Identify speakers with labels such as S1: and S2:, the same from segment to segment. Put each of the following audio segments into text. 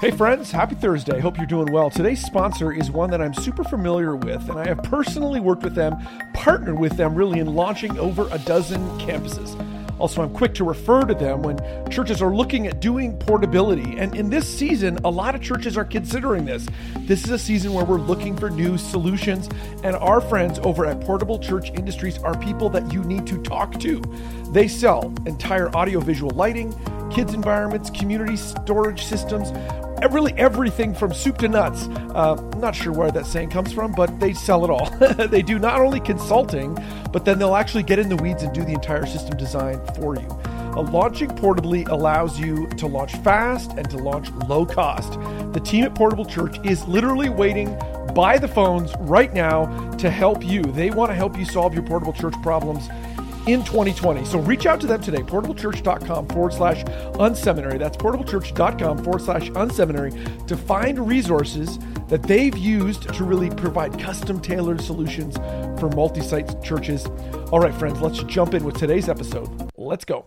S1: Hey, friends, happy Thursday. Hope you're doing well. Today's sponsor is one that I'm super familiar with, and I have personally worked with them, partnered with them really in launching over a dozen campuses. Also, I'm quick to refer to them when churches are looking at doing portability. And in this season, a lot of churches are considering this. This is a season where we're looking for new solutions, and our friends over at Portable Church Industries are people that you need to talk to. They sell entire audiovisual lighting, kids' environments, community storage systems, really everything from soup to nuts. Uh, not sure where that saying comes from, but they sell it all. they do not only consulting, but then they'll actually get in the weeds and do the entire system design for you. Uh, launching portably allows you to launch fast and to launch low cost. The team at Portable Church is literally waiting by the phones right now to help you. They want to help you solve your portable church problems in 2020. So reach out to them today, portablechurch.com forward slash unseminary. That's portablechurch.com forward slash unseminary to find resources that they've used to really provide custom tailored solutions for multi site churches. All right, friends, let's jump in with today's episode. Let's go.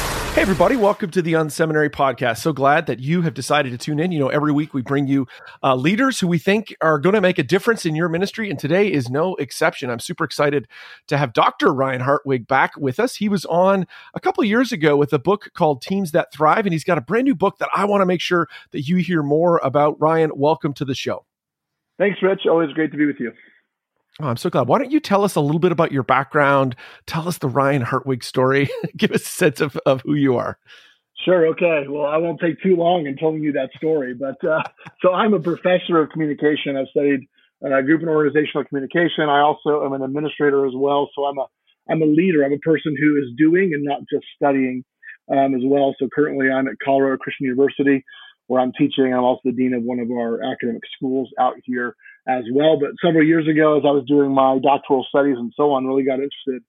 S1: Hey, everybody, welcome to the Unseminary Podcast. So glad that you have decided to tune in. You know, every week we bring you uh, leaders who we think are going to make a difference in your ministry, and today is no exception. I'm super excited to have Dr. Ryan Hartwig back with us. He was on a couple years ago with a book called Teams That Thrive, and he's got a brand new book that I want to make sure that you hear more about. Ryan, welcome to the show.
S2: Thanks, Rich. Always great to be with you.
S1: Oh, I'm so glad. Why don't you tell us a little bit about your background? Tell us the Ryan Hartwig story. Give us a sense of, of who you are.
S2: Sure. Okay. Well, I won't take too long in telling you that story. But uh, so I'm a professor of communication. I've studied uh, group and organizational communication. I also am an administrator as well. So I'm a I'm a leader. I'm a person who is doing and not just studying um, as well. So currently I'm at Colorado Christian University where I'm teaching. I'm also the dean of one of our academic schools out here as well. But several years ago, as I was doing my doctoral studies and so on, really got interested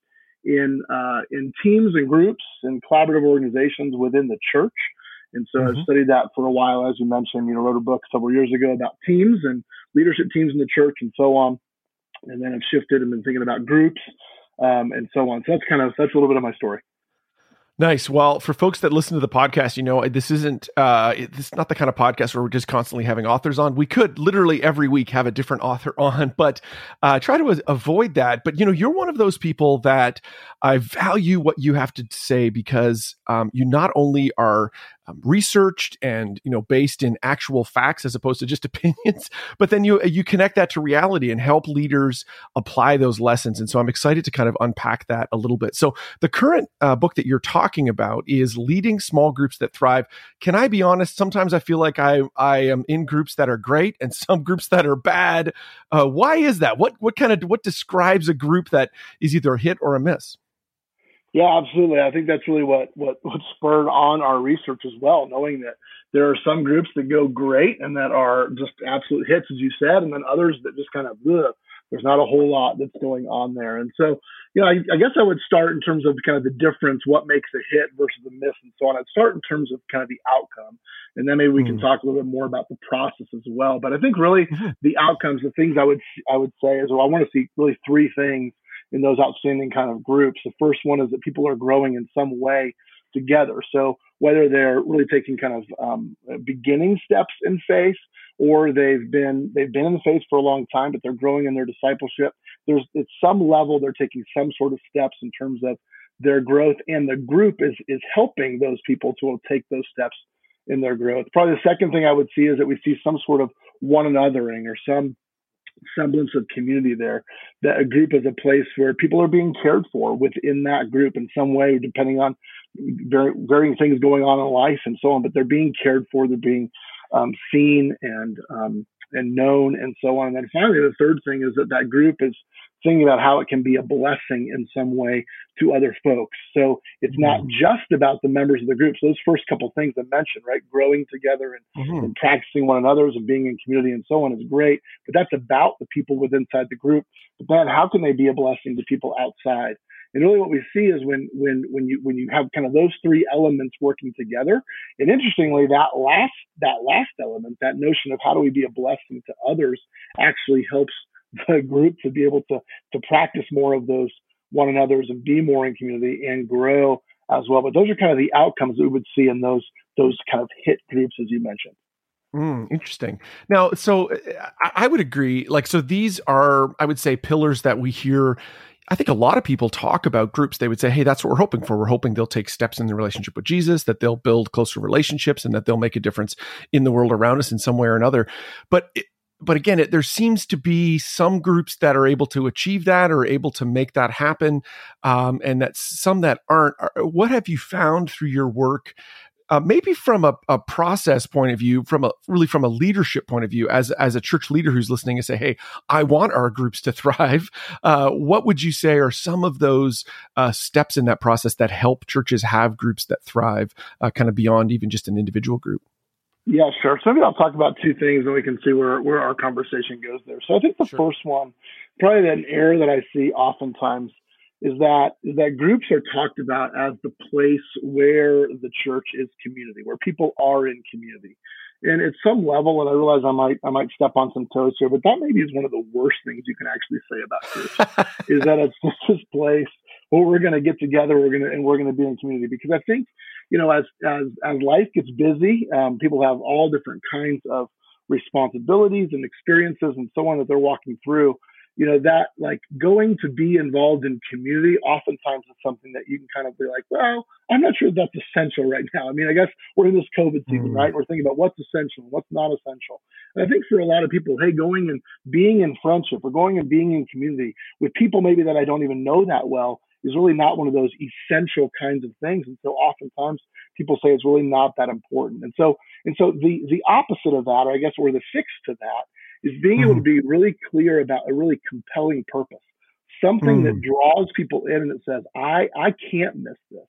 S2: in uh, in teams and groups and collaborative organizations within the church. And so mm-hmm. I studied that for a while, as you mentioned. You know, wrote a book several years ago about teams and leadership teams in the church and so on. And then I've shifted and been thinking about groups um, and so on. So that's kind of that's a little bit of my story.
S1: Nice. Well, for folks that listen to the podcast, you know, this isn't uh this is not the kind of podcast where we're just constantly having authors on. We could literally every week have a different author on, but uh try to avoid that. But you know, you're one of those people that I value what you have to say because um, you not only are um, researched and you know based in actual facts as opposed to just opinions but then you you connect that to reality and help leaders apply those lessons. And so i'm excited to kind of unpack that a little bit. So the current uh, book that you're talking about is leading small groups that thrive. Can i be honest? Sometimes i feel like i i am in groups that are great and some groups that are bad. Uh, why is that? What what kind of what describes a group that is either a hit or a miss
S2: yeah, absolutely. I think that's really what, what, what spurred on our research as well, knowing that there are some groups that go great and that are just absolute hits, as you said, and then others that just kind of, ugh, there's not a whole lot that's going on there. And so, you know, I, I, guess I would start in terms of kind of the difference, what makes a hit versus a miss and so on. I'd start in terms of kind of the outcome. And then maybe we mm. can talk a little bit more about the process as well. But I think really mm-hmm. the outcomes, the things I would, I would say is, well, I want to see really three things in those outstanding kind of groups. The first one is that people are growing in some way together. So whether they're really taking kind of um, beginning steps in faith, or they've been they've been in the faith for a long time, but they're growing in their discipleship. There's at some level they're taking some sort of steps in terms of their growth, and the group is is helping those people to take those steps in their growth. Probably the second thing I would see is that we see some sort of one anothering or some semblance of community there. That a group is a place where people are being cared for within that group in some way, depending on varying things going on in life and so on. But they're being cared for. They're being um, seen and um, and known and so on. And then finally, the third thing is that that group is thinking about how it can be a blessing in some way to other folks. So it's not mm-hmm. just about the members of the group. So those first couple things I mentioned, right? Growing together and, mm-hmm. and practicing one another's and being in community and so on is great. But that's about the people within inside the group. But then how can they be a blessing to people outside? And really, what we see is when when when you when you have kind of those three elements working together. And interestingly, that last that last element, that notion of how do we be a blessing to others, actually helps the group to be able to to practice more of those one another's and be more in community and grow as well. But those are kind of the outcomes that we would see in those those kind of hit groups, as you mentioned.
S1: Mm, interesting. Now, so I, would agree. Like, so these are, I would say, pillars that we hear. I think a lot of people talk about groups. They would say, "Hey, that's what we're hoping for. We're hoping they'll take steps in the relationship with Jesus, that they'll build closer relationships, and that they'll make a difference in the world around us in some way or another." But but again, it, there seems to be some groups that are able to achieve that or able to make that happen, um, and that some that aren't. What have you found through your work? Uh, maybe from a, a, process point of view, from a really from a leadership point of view, as as a church leader who's listening and say, "Hey, I want our groups to thrive." Uh, what would you say are some of those uh, steps in that process that help churches have groups that thrive, uh, kind of beyond even just an individual group?
S2: Yeah, sure. So maybe I'll talk about two things and we can see where, where our conversation goes there. So I think the sure. first one, probably an error that I see oftentimes is that is that groups are talked about as the place where the church is community, where people are in community. And at some level, and I realize I might I might step on some toes here, but that maybe is one of the worst things you can actually say about groups is that it's just this place where we're going to get together, we're going to and we're going to be in community. Because I think you know, as as as life gets busy, um, people have all different kinds of responsibilities and experiences and so on that they're walking through. You know, that like going to be involved in community oftentimes is something that you can kind of be like, well, I'm not sure that's essential right now. I mean, I guess we're in this COVID season, mm. right? We're thinking about what's essential and what's not essential. And I think for a lot of people, hey, going and being in friendship or going and being in community with people maybe that I don't even know that well is really not one of those essential kinds of things. And so oftentimes people say it's really not that important. And so, and so the, the opposite of that, or I guess, or the fix to that is being mm. able to mm-hmm. be really clear about a really compelling purpose, something mm. that draws people in and that says, I, I can't miss this.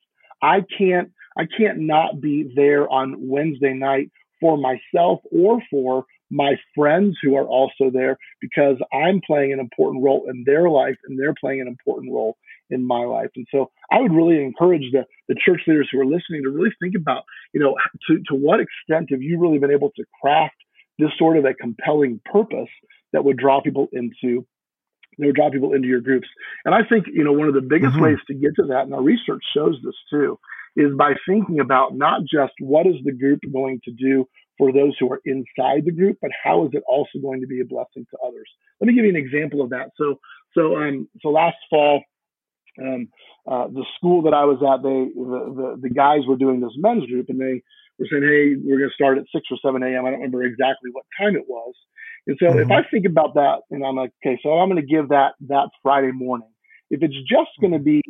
S2: I can't, I can't not be there on Wednesday night for myself or for my friends who are also there because I'm playing an important role in their life and they're playing an important role in my life. And so I would really encourage the, the church leaders who are listening to really think about, you know, to, to what extent have you really been able to craft this sort of a compelling purpose that would draw people into that would draw people into your groups. And I think, you know, one of the biggest mm-hmm. ways to get to that, and our research shows this too, is by thinking about not just what is the group going to do for those who are inside the group, but how is it also going to be a blessing to others? Let me give you an example of that. So, so, um, so last fall, um, uh, the school that I was at, they the, the, the guys were doing this men's group, and they were saying, "Hey, we're going to start at six or seven a.m." I don't remember exactly what time it was. And so, mm-hmm. if I think about that, and I'm like, okay, so I'm going to give that that Friday morning. If it's just going to be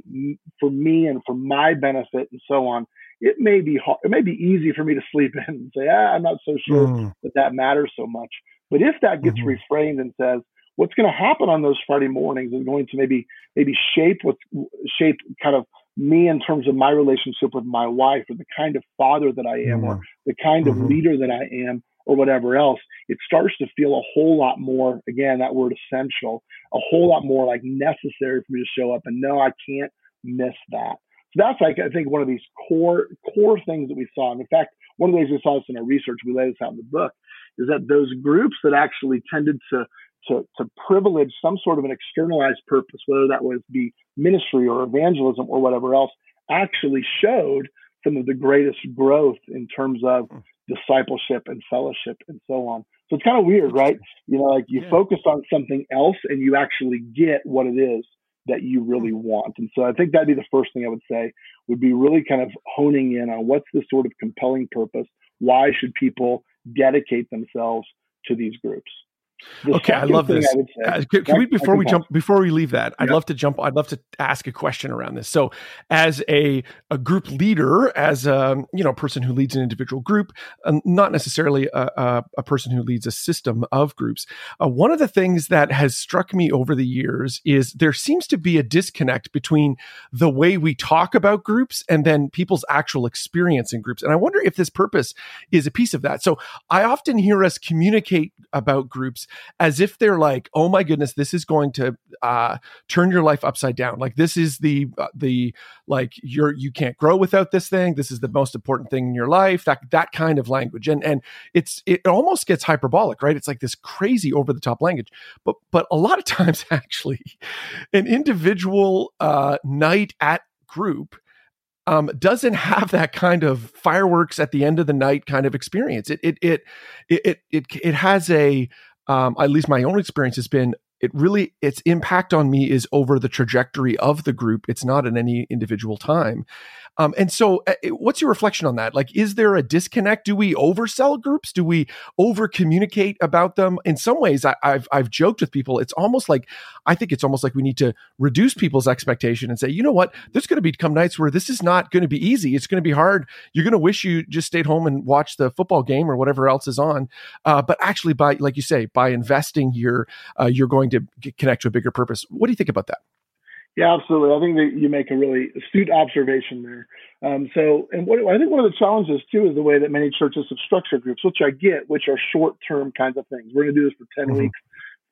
S2: for me and for my benefit and so on, it may be hard, it may be easy for me to sleep in and say, ah, I'm not so sure mm-hmm. that that matters so much. But if that gets mm-hmm. reframed and says, what's going to happen on those Friday mornings is going to maybe maybe shape what shape kind of me in terms of my relationship with my wife or the kind of father that I am mm-hmm. or the kind of mm-hmm. leader that I am or whatever else, it starts to feel a whole lot more, again, that word essential, a whole lot more like necessary for me to show up and no, I can't miss that. So that's like, I think one of these core, core things that we saw. And in fact, one of the ways we saw this in our research, we laid this out in the book, is that those groups that actually tended to to, to privilege some sort of an externalized purpose, whether that was be ministry or evangelism or whatever else, actually showed some of the greatest growth in terms of hmm. discipleship and fellowship and so on. So it's kind of weird, right? You know, like you yeah. focus on something else and you actually get what it is that you really hmm. want. And so I think that'd be the first thing I would say would be really kind of honing in on what's the sort of compelling purpose? Why should people dedicate themselves to these groups?
S1: The okay, I love this. I uh, can, can we before we jump before we leave that? I'd love to jump. I'd love to ask a question around this. So, as a a group leader, as a you know person who leads an individual group, um, not necessarily a, a, a, person who leads a system of groups. Uh, one of the things that has struck me over the years is there seems to be a disconnect between the way we talk about groups and then people's actual experience in groups. And I wonder if this purpose is a piece of that. So, I often hear us communicate about groups as if they're like, oh my goodness, this is going to uh, turn your life upside down. Like this is the uh, the like you're you can't grow without this thing. This is the most important thing in your life. That that kind of language, and and it's it almost gets hyperbolic, right? It's like this crazy over the top language. But but a lot of times, actually, an individual uh, night at group um, doesn't have that kind of fireworks at the end of the night kind of experience. It it it it it it, has a um, at least my own experience has been it really its impact on me is over the trajectory of the group. It's not at any individual time. Um, and so, uh, what's your reflection on that? Like, is there a disconnect? Do we oversell groups? Do we over communicate about them? In some ways, I, have I've joked with people. It's almost like I think it's almost like we need to reduce people's expectation and say, you know what, there's going to become nights where this is not going to be easy. It's going to be hard. You're going to wish you just stayed home and watched the football game or whatever else is on. Uh, but actually, by like you say, by investing here, uh, you're going to connect to a bigger purpose. What do you think about that?
S2: Yeah, absolutely. I think that you make a really astute observation there. Um, so, and what I think one of the challenges too is the way that many churches have structured groups, which I get, which are short-term kinds of things. We're going to do this for 10 mm-hmm. weeks,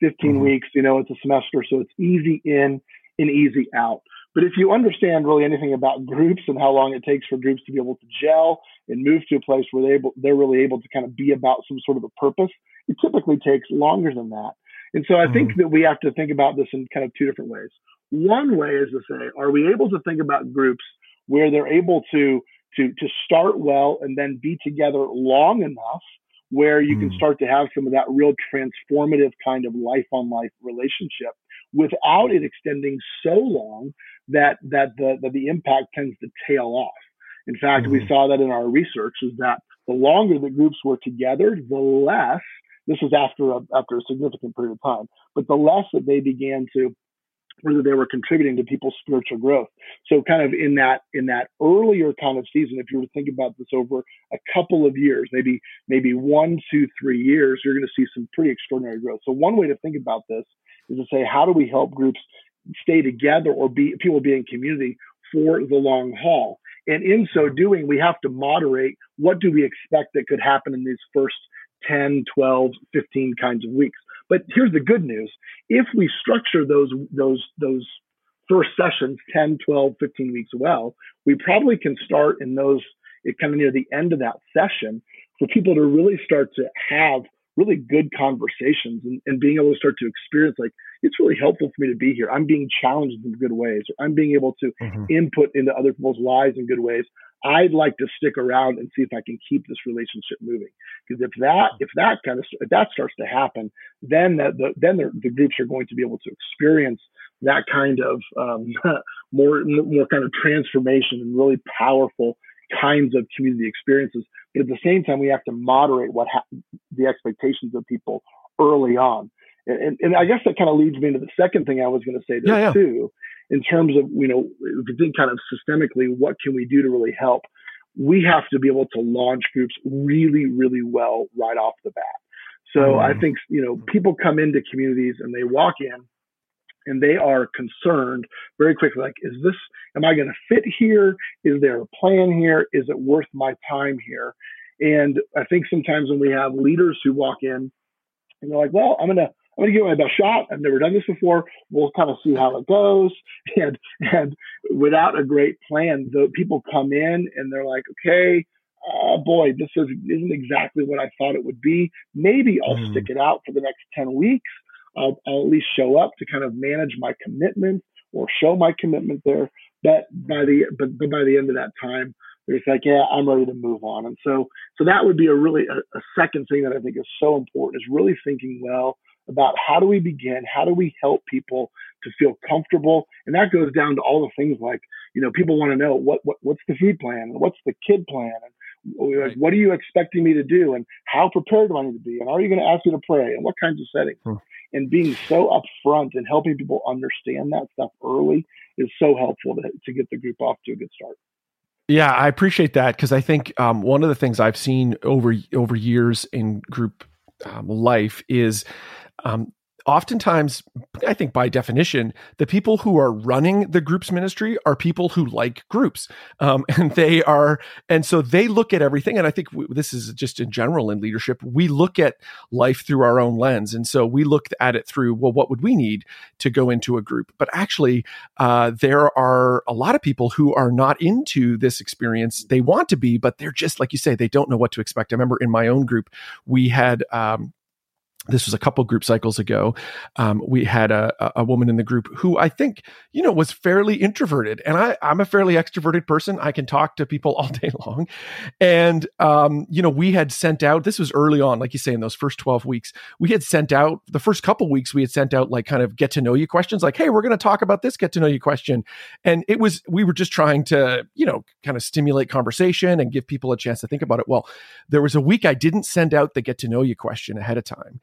S2: 15 mm-hmm. weeks. You know, it's a semester, so it's easy in and easy out. But if you understand really anything about groups and how long it takes for groups to be able to gel and move to a place where they able, they're really able to kind of be about some sort of a purpose, it typically takes longer than that. And so I mm-hmm. think that we have to think about this in kind of two different ways. One way is to say, are we able to think about groups where they're able to to to start well and then be together long enough where you mm. can start to have some of that real transformative kind of life on life relationship without it extending so long that that the that the impact tends to tail off. In fact, mm-hmm. we saw that in our research is that the longer the groups were together, the less this was after a, after a significant period of time, but the less that they began to whether they were contributing to people's spiritual growth. So kind of in that in that earlier kind of season, if you were to think about this over a couple of years, maybe maybe one, two, three years, you're going to see some pretty extraordinary growth. So one way to think about this is to say, how do we help groups stay together or be people be in community for the long haul? And in so doing, we have to moderate what do we expect that could happen in these first 10, 12, 15 kinds of weeks. But here's the good news. If we structure those, those, those first sessions 10, 12, 15 weeks well, we probably can start in those it kind of near the end of that session for people to really start to have really good conversations and, and being able to start to experience like it's really helpful for me to be here. I'm being challenged in good ways, or I'm being able to mm-hmm. input into other people's lives in good ways. I'd like to stick around and see if I can keep this relationship moving. Because if that if that kind of if that starts to happen, then the, the then the, the, groups are going to be able to experience that kind of um, more more kind of transformation and really powerful kinds of community experiences. But at the same time, we have to moderate what ha- the expectations of people early on. And, and, I guess that kind of leads me into the second thing I was going to say there yeah, yeah. too, in terms of you know, if you think kind of systemically, what can we do to really help? We have to be able to launch groups really, really well right off the bat. So mm. I think you know, people come into communities and they walk in and they are concerned very quickly like is this am i going to fit here is there a plan here is it worth my time here and i think sometimes when we have leaders who walk in and they're like well i'm going to I'm going to give my best shot. I've never done this before. We'll kind of see how it goes. And and without a great plan, the people come in and they're like, okay, oh boy, this is, isn't exactly what I thought it would be. Maybe I'll mm. stick it out for the next 10 weeks. I'll, I'll at least show up to kind of manage my commitment or show my commitment there. But by the but, but by the end of that time, it's like, yeah, I'm ready to move on. And so so that would be a really a, a second thing that I think is so important is really thinking well about how do we begin, how do we help people to feel comfortable, and that goes down to all the things like you know people want to know what, what what's the food plan? And what's the kid plan? And like, what are you expecting me to do? And how prepared do I need to be? And are you going to ask me to pray? And what kinds of settings? Hmm. And being so upfront and helping people understand that stuff early is so helpful to, to get the group off to a good start.
S1: Yeah, I appreciate that because I think um, one of the things I've seen over over years in group um, life is um, oftentimes i think by definition the people who are running the groups ministry are people who like groups. Um, and they are and so they look at everything and i think we, this is just in general in leadership we look at life through our own lens. And so we look at it through well what would we need to go into a group? But actually uh, there are a lot of people who are not into this experience they want to be but they're just like you say they don't know what to expect. I remember in my own group we had um, this was a couple group cycles ago. Um, we had a, a woman in the group who I think, you know, was fairly introverted. And I, I'm a fairly extroverted person. I can talk to people all day long. And, um, you know, we had sent out, this was early on, like you say, in those first 12 weeks, we had sent out the first couple weeks, we had sent out like kind of get to know you questions, like, hey, we're going to talk about this get to know you question. And it was, we were just trying to, you know, kind of stimulate conversation and give people a chance to think about it. Well, there was a week I didn't send out the get to know you question ahead of time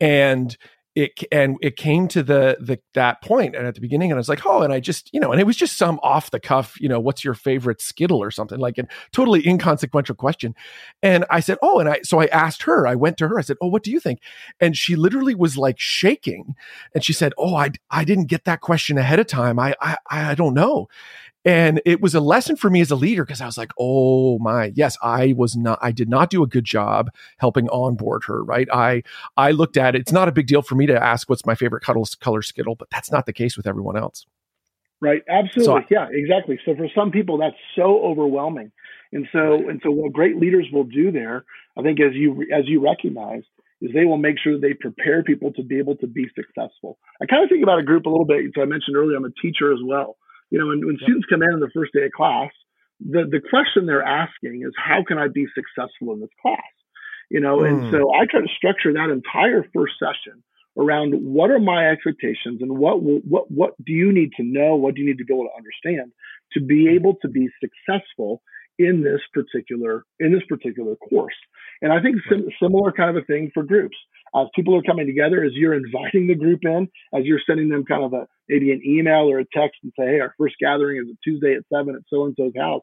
S1: and it and it came to the the that point and at the beginning and I was like oh and I just you know and it was just some off the cuff you know what's your favorite skittle or something? like a totally inconsequential question. And I said oh and I so I asked her I went to her I said oh what do you think? And she literally was like shaking and she said oh I I didn't get that question ahead of time. I I I don't know and it was a lesson for me as a leader because I was like, oh my, yes, I was not, I did not do a good job helping onboard her, right? I, I looked at it. It's not a big deal for me to ask what's my favorite cuddle, color skittle, but that's not the case with everyone else.
S2: Right. Absolutely. So, yeah, exactly. So for some people, that's so overwhelming. And so, and so what great leaders will do there, I think as you, as you recognize, is they will make sure they prepare people to be able to be successful. I kind of think about a group a little bit. So I mentioned earlier, I'm a teacher as well you know, when, when yep. students come in on the first day of class, the, the question they're asking is, how can I be successful in this class? You know, mm. and hmm. so I try to structure that entire first session around what are my expectations and what what what do you need to know, what do you need to be able to understand to be able to be successful in this particular in this particular course. And I think sim- similar kind of a thing for groups as people are coming together, as you're inviting the group in, as you're sending them kind of a maybe an email or a text and say, hey, our first gathering is a Tuesday at seven at so and so's house.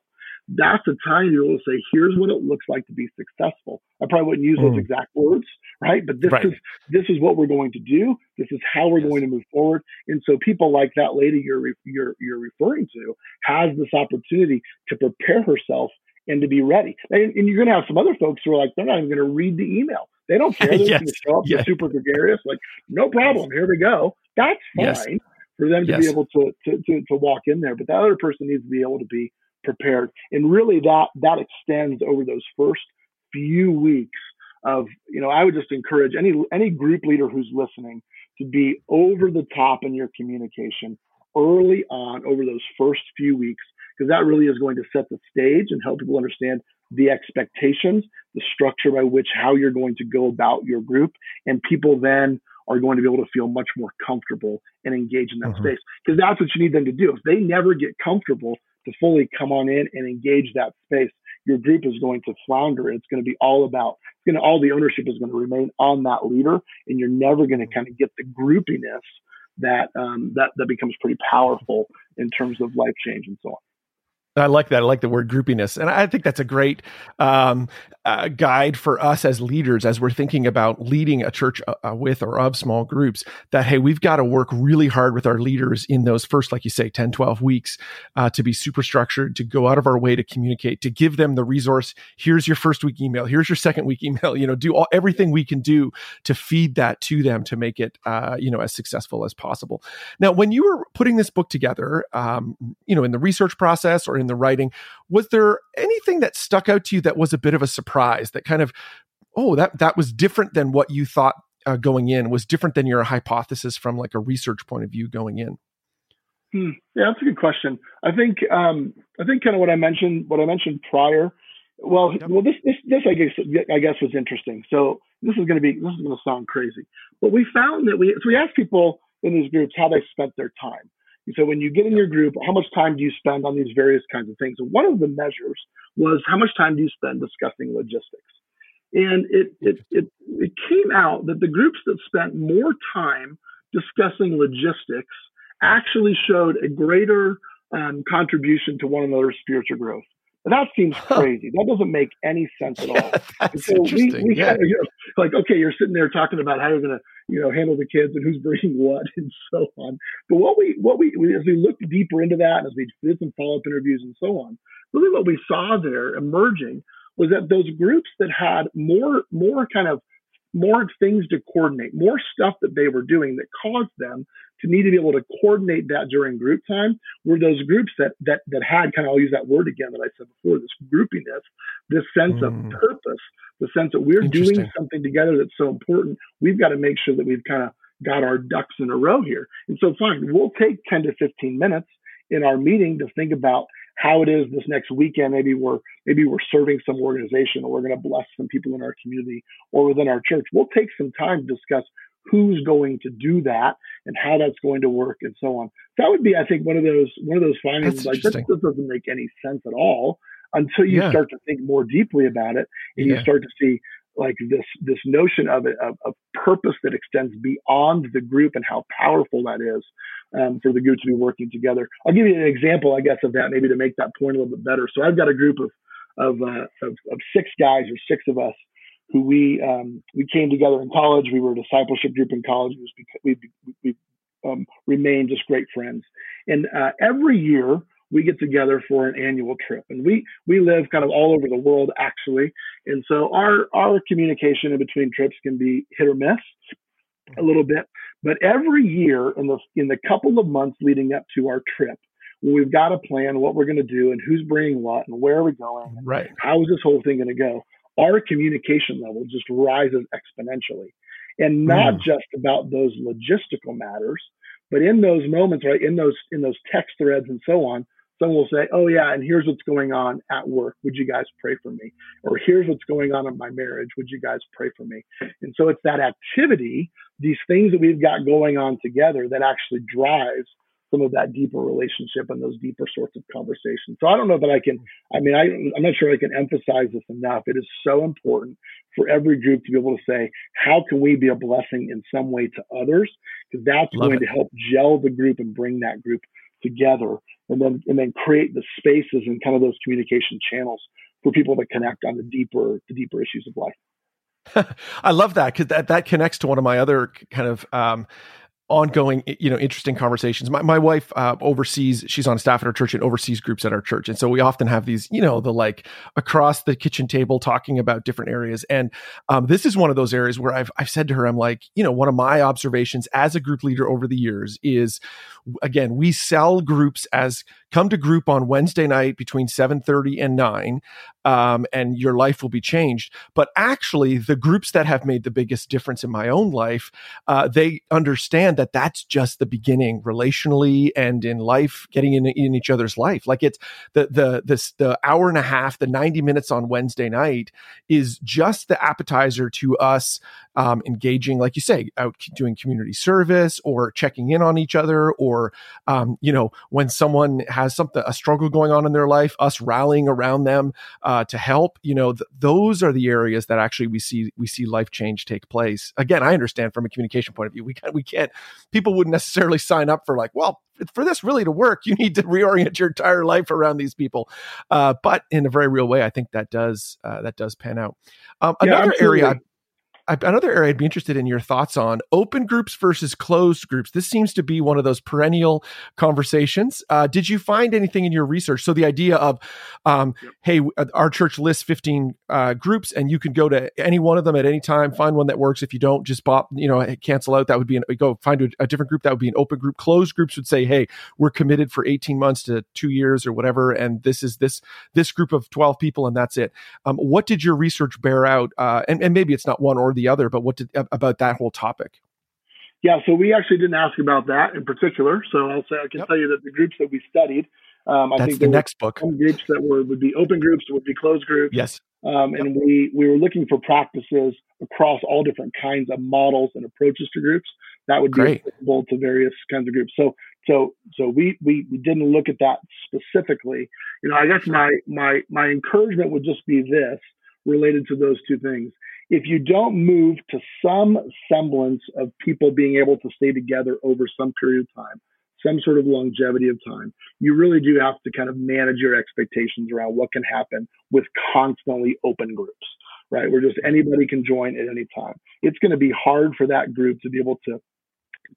S2: That's the time you're able to say, here's what it looks like to be successful. I probably wouldn't use mm. those exact words, right? But this right. is this is what we're going to do. This is how we're yes. going to move forward. And so people like that lady you're you're you're referring to has this opportunity to prepare herself and to be ready. And, and you're going to have some other folks who are like, they're not even going to read the email. They don't care. They're yes. going to show up. Yes. super gregarious. Like, no problem. Here we go. That's fine yes. for them to be able to, to, to, to walk in there. But that other person needs to be able to be prepared. And really that, that extends over those first few weeks of, you know, I would just encourage any, any group leader who's listening to be over the top in your communication early on over those first few weeks because that really is going to set the stage and help people understand the expectations, the structure by which how you're going to go about your group, and people then are going to be able to feel much more comfortable and engage in that mm-hmm. space because that's what you need them to do. If they never get comfortable to fully come on in and engage that space, your group is going to flounder. It's going to be all about, it's you know, all the ownership is going to remain on that leader, and you're never going to kind of get the groupiness that um, that that becomes pretty powerful in terms of life change and so on.
S1: I like that. I like the word groupiness, and I think that's a great um, uh, guide for us as leaders as we're thinking about leading a church uh, uh with or of small groups. That hey, we've got to work really hard with our leaders in those first, like you say, 10, 12 weeks uh, to be super structured, to go out of our way to communicate, to give them the resource. Here's your first week email. Here's your second week email. You know, do all everything we can do to feed that to them to make it uh, you know as successful as possible. Now, when you were putting this book together, um, you know, in the research process or in the writing, was there anything that stuck out to you that was a bit of a surprise that kind of, oh, that that was different than what you thought uh, going in, was different than your hypothesis from like a research point of view going in?
S2: Hmm. Yeah, that's a good question. I think um, I think kind of what I mentioned what I mentioned prior. Well, yep. well, this this this I guess I guess was interesting. So this is going to be this is going to sound crazy, but we found that we so we asked people in these groups how they spent their time, so when you get in your group, how much time do you spend on these various kinds of things? And one of the measures was how much time do you spend discussing logistics? And it, it, it, it came out that the groups that spent more time discussing logistics actually showed a greater um, contribution to one another's spiritual growth. that seems crazy. That doesn't make any sense at all.
S1: That's so interesting. We, we
S2: yeah. Had, you know, like, okay, you're sitting there talking about how you're going to, you know, handle the kids and who's bringing what and so on. But what we, what we, as we looked deeper into that, and as we did some follow up interviews and so on, really what we saw there emerging was that those groups that had more, more kind of more things to coordinate, more stuff that they were doing that caused them to need to be able to coordinate that during group time were those groups that that that had kind of I'll use that word again that I said before, this groupiness, this sense mm. of purpose, the sense that we're doing something together that's so important. We've got to make sure that we've kind of got our ducks in a row here. And so fine, we'll take 10 to 15 minutes in our meeting to think about how it is this next weekend. Maybe we're maybe we're serving some organization or we're going to bless some people in our community or within our church. We'll take some time to discuss who's going to do that and how that's going to work and so on. That would be, I think, one of those one of those findings like this, this, doesn't make any sense at all until you yeah. start to think more deeply about it and yeah. you start to see like this this notion of of, of, purpose that extends beyond the group and how powerful that is um, for the group to be working together. I'll give you an example, I guess, of that maybe to make that point a little bit better. So I've got a group of of, uh, of, of six guys or six of us who we um, we came together in college. We were a discipleship group in college. We we, we um, remained just great friends. And uh, every year we get together for an annual trip, and we we live kind of all over the world actually. And so our our communication in between trips can be hit or miss a little bit. But every year in the in the couple of months leading up to our trip, when we've got a plan, what we're going to do, and who's bringing what, and where are we going,
S1: right?
S2: How is this whole thing going to go? our communication level just rises exponentially. And not mm. just about those logistical matters, but in those moments, right, in those in those text threads and so on, someone will say, "Oh yeah, and here's what's going on at work. Would you guys pray for me?" Or "Here's what's going on in my marriage. Would you guys pray for me?" And so it's that activity, these things that we've got going on together, that actually drives some of that deeper relationship and those deeper sorts of conversations. So I don't know that I can, I mean, I, I'm not sure I can emphasize this enough. It is so important for every group to be able to say, how can we be a blessing in some way to others? Because that's Love going it. to help gel the group and bring that group together and then, and then create the spaces and kind of those communication channels for people to connect on the deeper, the deeper issues of life.
S1: I love that because that, that connects to one of my other kind of um, ongoing you know interesting conversations. My, my wife uh, oversees she's on staff at our church and oversees groups at our church. And so we often have these you know the like across the kitchen table talking about different areas. And um, this is one of those areas where I've, I've said to her i'm like you know one of my observations as a group leader over the years is again we sell groups as come to group on wednesday night between 7.30 and 9 um, and your life will be changed. But actually the groups that have made the biggest difference in my own life uh, they understand that that's just the beginning relationally and in life getting in, in each other's life. Like it's the the this the hour and a half the 90 minutes on wednesday night is just the appetizer to us um, engaging like you say out doing community service or checking in on each other or um, you know when someone has something a struggle going on in their life us rallying around them uh, to help you know th- those are the areas that actually we see we see life change take place again i understand from a communication point of view we can't we can't people wouldn't necessarily sign up for like, well, for this really to work, you need to reorient your entire life around these people. Uh, but in a very real way, I think that does uh, that does pan out. Um, yeah, another absolutely. area another area I'd be interested in your thoughts on open groups versus closed groups. This seems to be one of those perennial conversations. Uh, did you find anything in your research? So the idea of, um, yep. hey, uh, our church lists 15 uh, groups and you can go to any one of them at any time, find one that works. If you don't, just pop, you know, cancel out. That would be an, go find a, a different group. That would be an open group. Closed groups would say, hey, we're committed for 18 months to two years or whatever. And this is this, this group of 12 people and that's it. Um, what did your research bear out? Uh, and, and maybe it's not one or the other, but what did about that whole topic?
S2: Yeah, so we actually didn't ask about that in particular. So I'll say I can yep. tell you that the groups that we studied, um, I
S1: That's
S2: think
S1: the next book.
S2: Some groups that were would be open groups, would be closed groups.
S1: Yes.
S2: Um, and we we were looking for practices across all different kinds of models and approaches to groups that would be Great. applicable to various kinds of groups. So so so we, we we didn't look at that specifically. You know, I guess my my my encouragement would just be this related to those two things if you don't move to some semblance of people being able to stay together over some period of time, some sort of longevity of time, you really do have to kind of manage your expectations around what can happen with constantly open groups, right? Where just anybody can join at any time. It's going to be hard for that group to be able to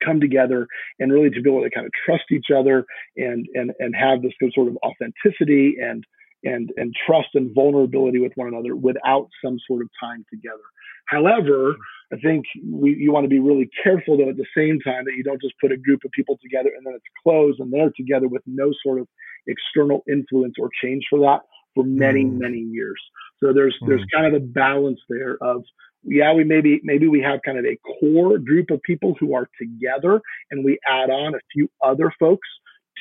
S2: come together and really to be able to kind of trust each other and and and have this sort of authenticity and and and trust and vulnerability with one another without some sort of time together. However, I think we, you want to be really careful though at the same time that you don't just put a group of people together and then it's closed and they're together with no sort of external influence or change for that for many mm. many years. So there's mm. there's kind of a balance there of yeah we maybe maybe we have kind of a core group of people who are together and we add on a few other folks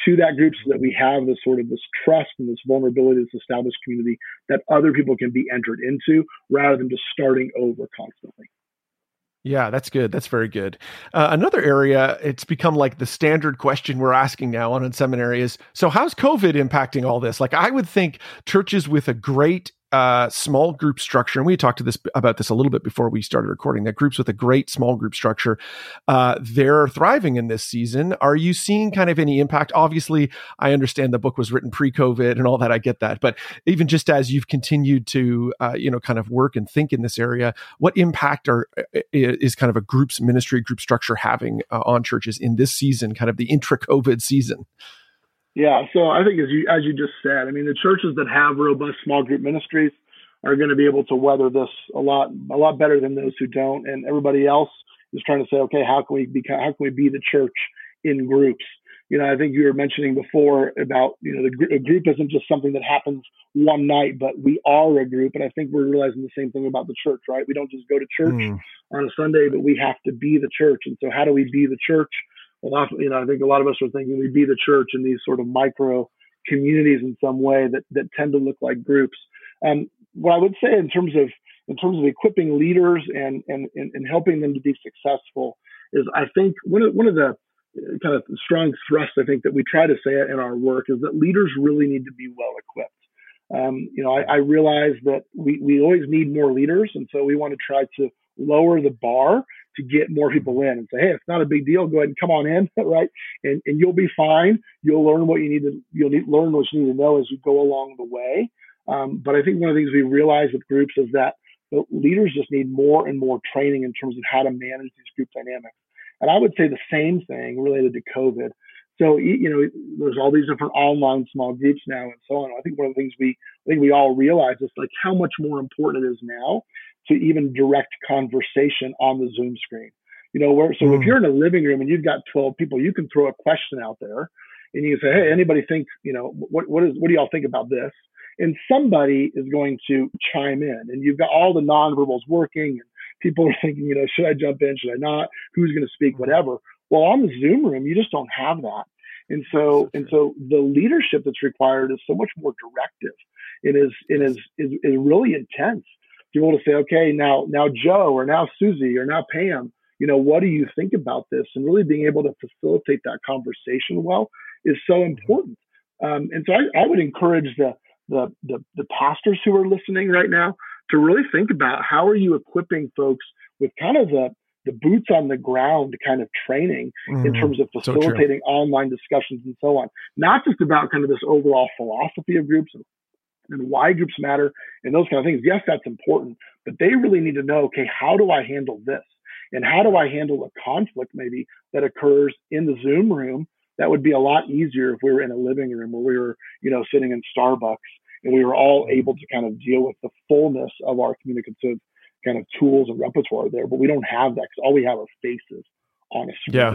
S2: to that group so that we have this sort of this trust and this vulnerability, this established community that other people can be entered into rather than just starting over constantly.
S1: Yeah, that's good. That's very good. Uh, another area, it's become like the standard question we're asking now on Unseminary is so, how's COVID impacting all this? Like, I would think churches with a great uh, small group structure, and we talked to this about this a little bit before we started recording. That groups with a great small group structure, uh, they're thriving in this season. Are you seeing kind of any impact? Obviously, I understand the book was written pre-COVID and all that. I get that, but even just as you've continued to, uh, you know, kind of work and think in this area, what impact are is kind of a group's ministry group structure having uh, on churches in this season, kind of the intra-COVID season?
S2: Yeah, so I think as you as you just said, I mean the churches that have robust small group ministries are going to be able to weather this a lot a lot better than those who don't, and everybody else is trying to say, okay, how can we be how can we be the church in groups? You know, I think you were mentioning before about you know the a group isn't just something that happens one night, but we are a group, and I think we're realizing the same thing about the church, right? We don't just go to church mm. on a Sunday, but we have to be the church, and so how do we be the church? Well, you know, I think a lot of us are thinking we'd be the church in these sort of micro communities in some way that that tend to look like groups. Um, what I would say in terms of in terms of equipping leaders and and and, helping them to be successful is I think one of one of the uh, kind of strong thrusts I think that we try to say in our work is that leaders really need to be well equipped. Um, you know, I, I realize that we, we always need more leaders, and so we want to try to lower the bar to get more people in and say, hey, it's not a big deal. Go ahead and come on in, right? And and you'll be fine. You'll learn what you need to you'll need, learn what you need to know as you go along the way. Um, but I think one of the things we realize with groups is that the leaders just need more and more training in terms of how to manage these group dynamics. And I would say the same thing related to COVID. So you know, there's all these different online small groups now and so on. I think one of the things we I think we all realize is like how much more important it is now to even direct conversation on the Zoom screen. You know, where so mm. if hmm. you're in a living room and you've got 12 people, you can throw a question out there and you can say, Hey, anybody think, you know, what what is what do y'all think about this? And somebody is going to chime in and you've got all the nonverbals working and people are thinking, you know, should I jump in? Should I not? Who's going to speak? Hmm. Whatever. Well, on the Zoom room, you just don't have that. And so, and so the leadership that's required is so much more directive. It is, it is, is, is really intense able to say, okay, now, now Joe or now Susie or now Pam, you know, what do you think about this? And really being able to facilitate that conversation well is so important. Um, and so I, I would encourage the, the, the, the pastors who are listening right now to really think about how are you equipping folks with kind of the, the boots on the ground kind of training mm-hmm. in terms of facilitating so online discussions and so on. Not just about kind of this overall philosophy of groups and and why groups matter and those kind of things. Yes, that's important, but they really need to know, okay, how do I handle this? And how do I handle a conflict maybe that occurs in the Zoom room? That would be a lot easier if we were in a living room where we were, you know, sitting in Starbucks and we were all mm-hmm. able to kind of deal with the fullness of our communicative kind of tools and repertoire there. But we don't have that because all we have are faces on a screen. Yeah.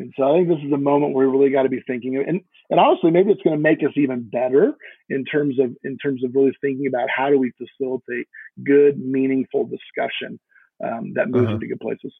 S2: And so I think this is a moment where we really got to be thinking, and and honestly, maybe it's going to make us even better in terms of in terms of really thinking about how do we facilitate good, meaningful discussion um, that moves uh-huh. into good places.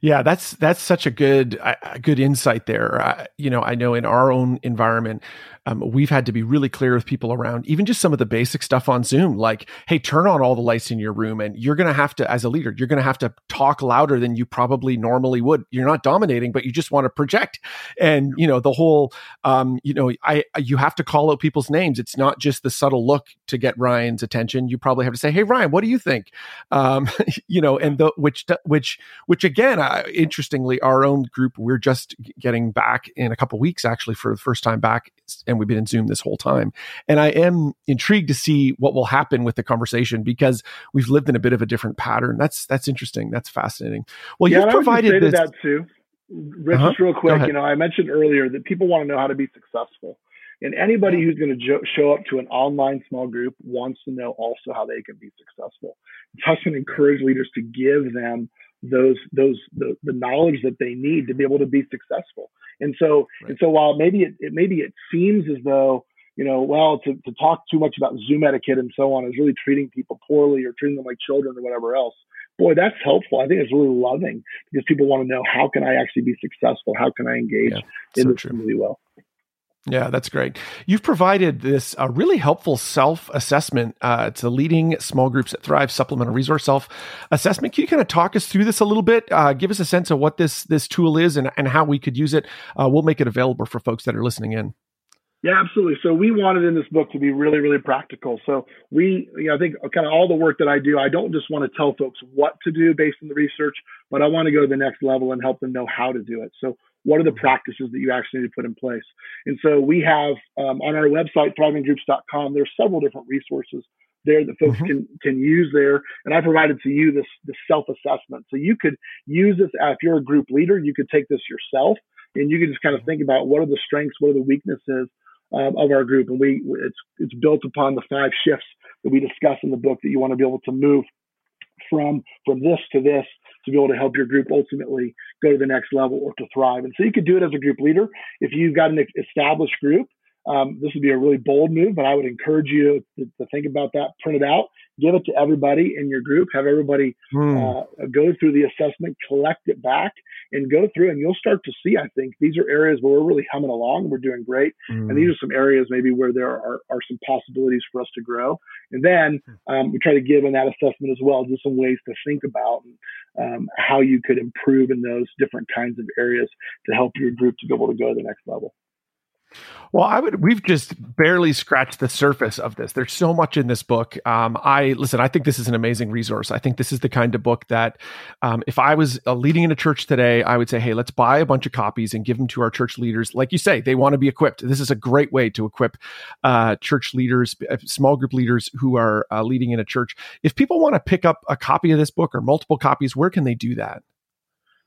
S1: Yeah, that's that's such a good a good insight there. You know, I know in our own environment, um, we've had to be really clear with people around even just some of the basic stuff on Zoom, like, hey, turn on all the lights in your room, and you're going to have to, as a leader, you're going to have to talk louder than you probably normally would. You're not dominating, but you just want to project, and you know the whole, um, you know, I you have to call out people's names. It's not just the subtle look to get Ryan's attention. You probably have to say, hey, Ryan, what do you think? Um, you know, and the which which which again again, uh, interestingly, our own group, we're just getting back in a couple weeks, actually, for the first time back, and we've been in Zoom this whole time. And I am intrigued to see what will happen with the conversation because we've lived in a bit of a different pattern. That's that's interesting. That's fascinating. Well,
S2: yeah,
S1: you've provided
S2: this. that too. Rich, uh-huh. just real quick, you know, I mentioned earlier that people want to know how to be successful. And anybody who's going to jo- show up to an online small group wants to know also how they can be successful. Tuscan encourage leaders to give them those those the, the knowledge that they need to be able to be successful. And so right. and so while maybe it, it maybe it seems as though you know well to, to talk too much about Zoom etiquette and so on is really treating people poorly or treating them like children or whatever else. Boy, that's helpful. I think it's really loving because people want to know how can I actually be successful? How can I engage yeah, in so this really well?
S1: Yeah, that's great. You've provided this uh, really helpful self assessment uh, to leading small groups that Thrive supplemental resource self assessment. Can you kind of talk us through this a little bit? Uh, give us a sense of what this this tool is and, and how we could use it. Uh, we'll make it available for folks that are listening in.
S2: Yeah, absolutely. So we wanted in this book to be really, really practical. So we, you know, I think kind of all the work that I do, I don't just want to tell folks what to do based on the research, but I want to go to the next level and help them know how to do it. So what are the practices that you actually need to put in place? And so we have um, on our website, thrivinggroups.com, there's several different resources there that folks mm-hmm. can can use there. And I provided to you this this self assessment, so you could use this if you're a group leader. You could take this yourself, and you can just kind of think about what are the strengths, what are the weaknesses um, of our group, and we it's it's built upon the five shifts that we discuss in the book that you want to be able to move from from this to this to be able to help your group ultimately go to the next level or to thrive. And so you could do it as a group leader. If you've got an established group, um, this would be a really bold move, but I would encourage you to, to, think about that, print it out, give it to everybody in your group, have everybody mm. uh, go through the assessment, collect it back, and go through, and you'll start to see. I think these are areas where we're really humming along, we're doing great, mm. and these are some areas maybe where there are, are some possibilities for us to grow. And then hmm. um, we try to give in that assessment as well, just some ways to think about um, how you could improve in those different kinds of areas to help your group to be able to go to the next level.
S1: Well, I would. We've just barely scratched the surface of this. There's so much in this book. Um, I listen. I think this is an amazing resource. I think this is the kind of book that, um, if I was uh, leading in a church today, I would say, "Hey, let's buy a bunch of copies and give them to our church leaders." Like you say, they want to be equipped. This is a great way to equip uh, church leaders, uh, small group leaders who are uh, leading in a church. If people want to pick up a copy of this book or multiple copies, where can they do that?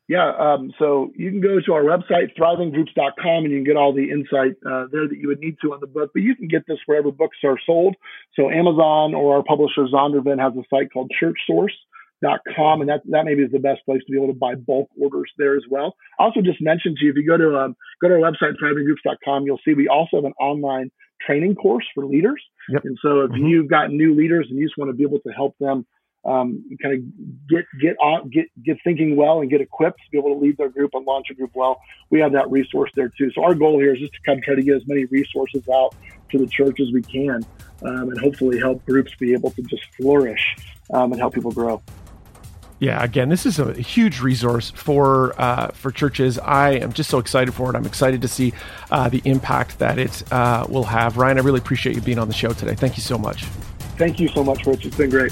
S2: Yeah, um, so you can go to our website, thrivinggroups.com, and you can get all the insight uh, there that you would need to on the book. But you can get this wherever books are sold. So Amazon or our publisher Zondervan has a site called churchsource.com, and that, that maybe is the best place to be able to buy bulk orders there as well. I also just mentioned to you, if you go to um, go to our website, thrivinggroups.com, you'll see we also have an online training course for leaders. Yep. And so if mm-hmm. you've got new leaders and you just want to be able to help them um, kind of get get on, get get thinking well and get equipped to be able to lead their group and launch a group well. We have that resource there too. So our goal here is just to kind of try to get as many resources out to the church as we can, um, and hopefully help groups be able to just flourish um, and help people grow.
S1: Yeah, again, this is a huge resource for uh, for churches. I am just so excited for it. I'm excited to see uh, the impact that it uh, will have. Ryan, I really appreciate you being on the show today. Thank you so much.
S2: Thank you so much, Rich. It's been great.